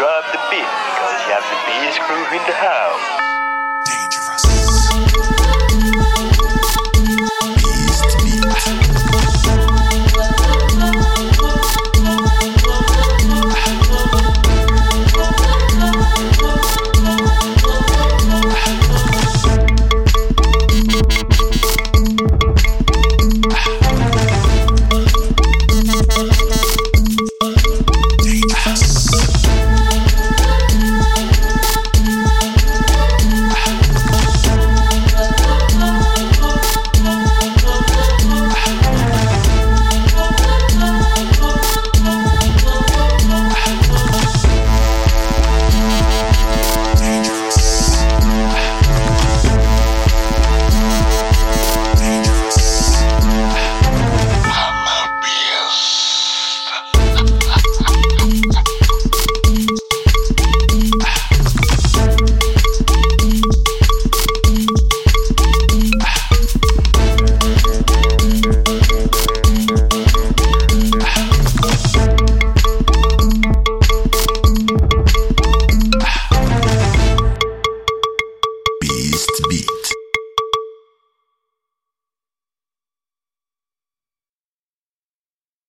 Drive the beat because you have the biggest crew in the house.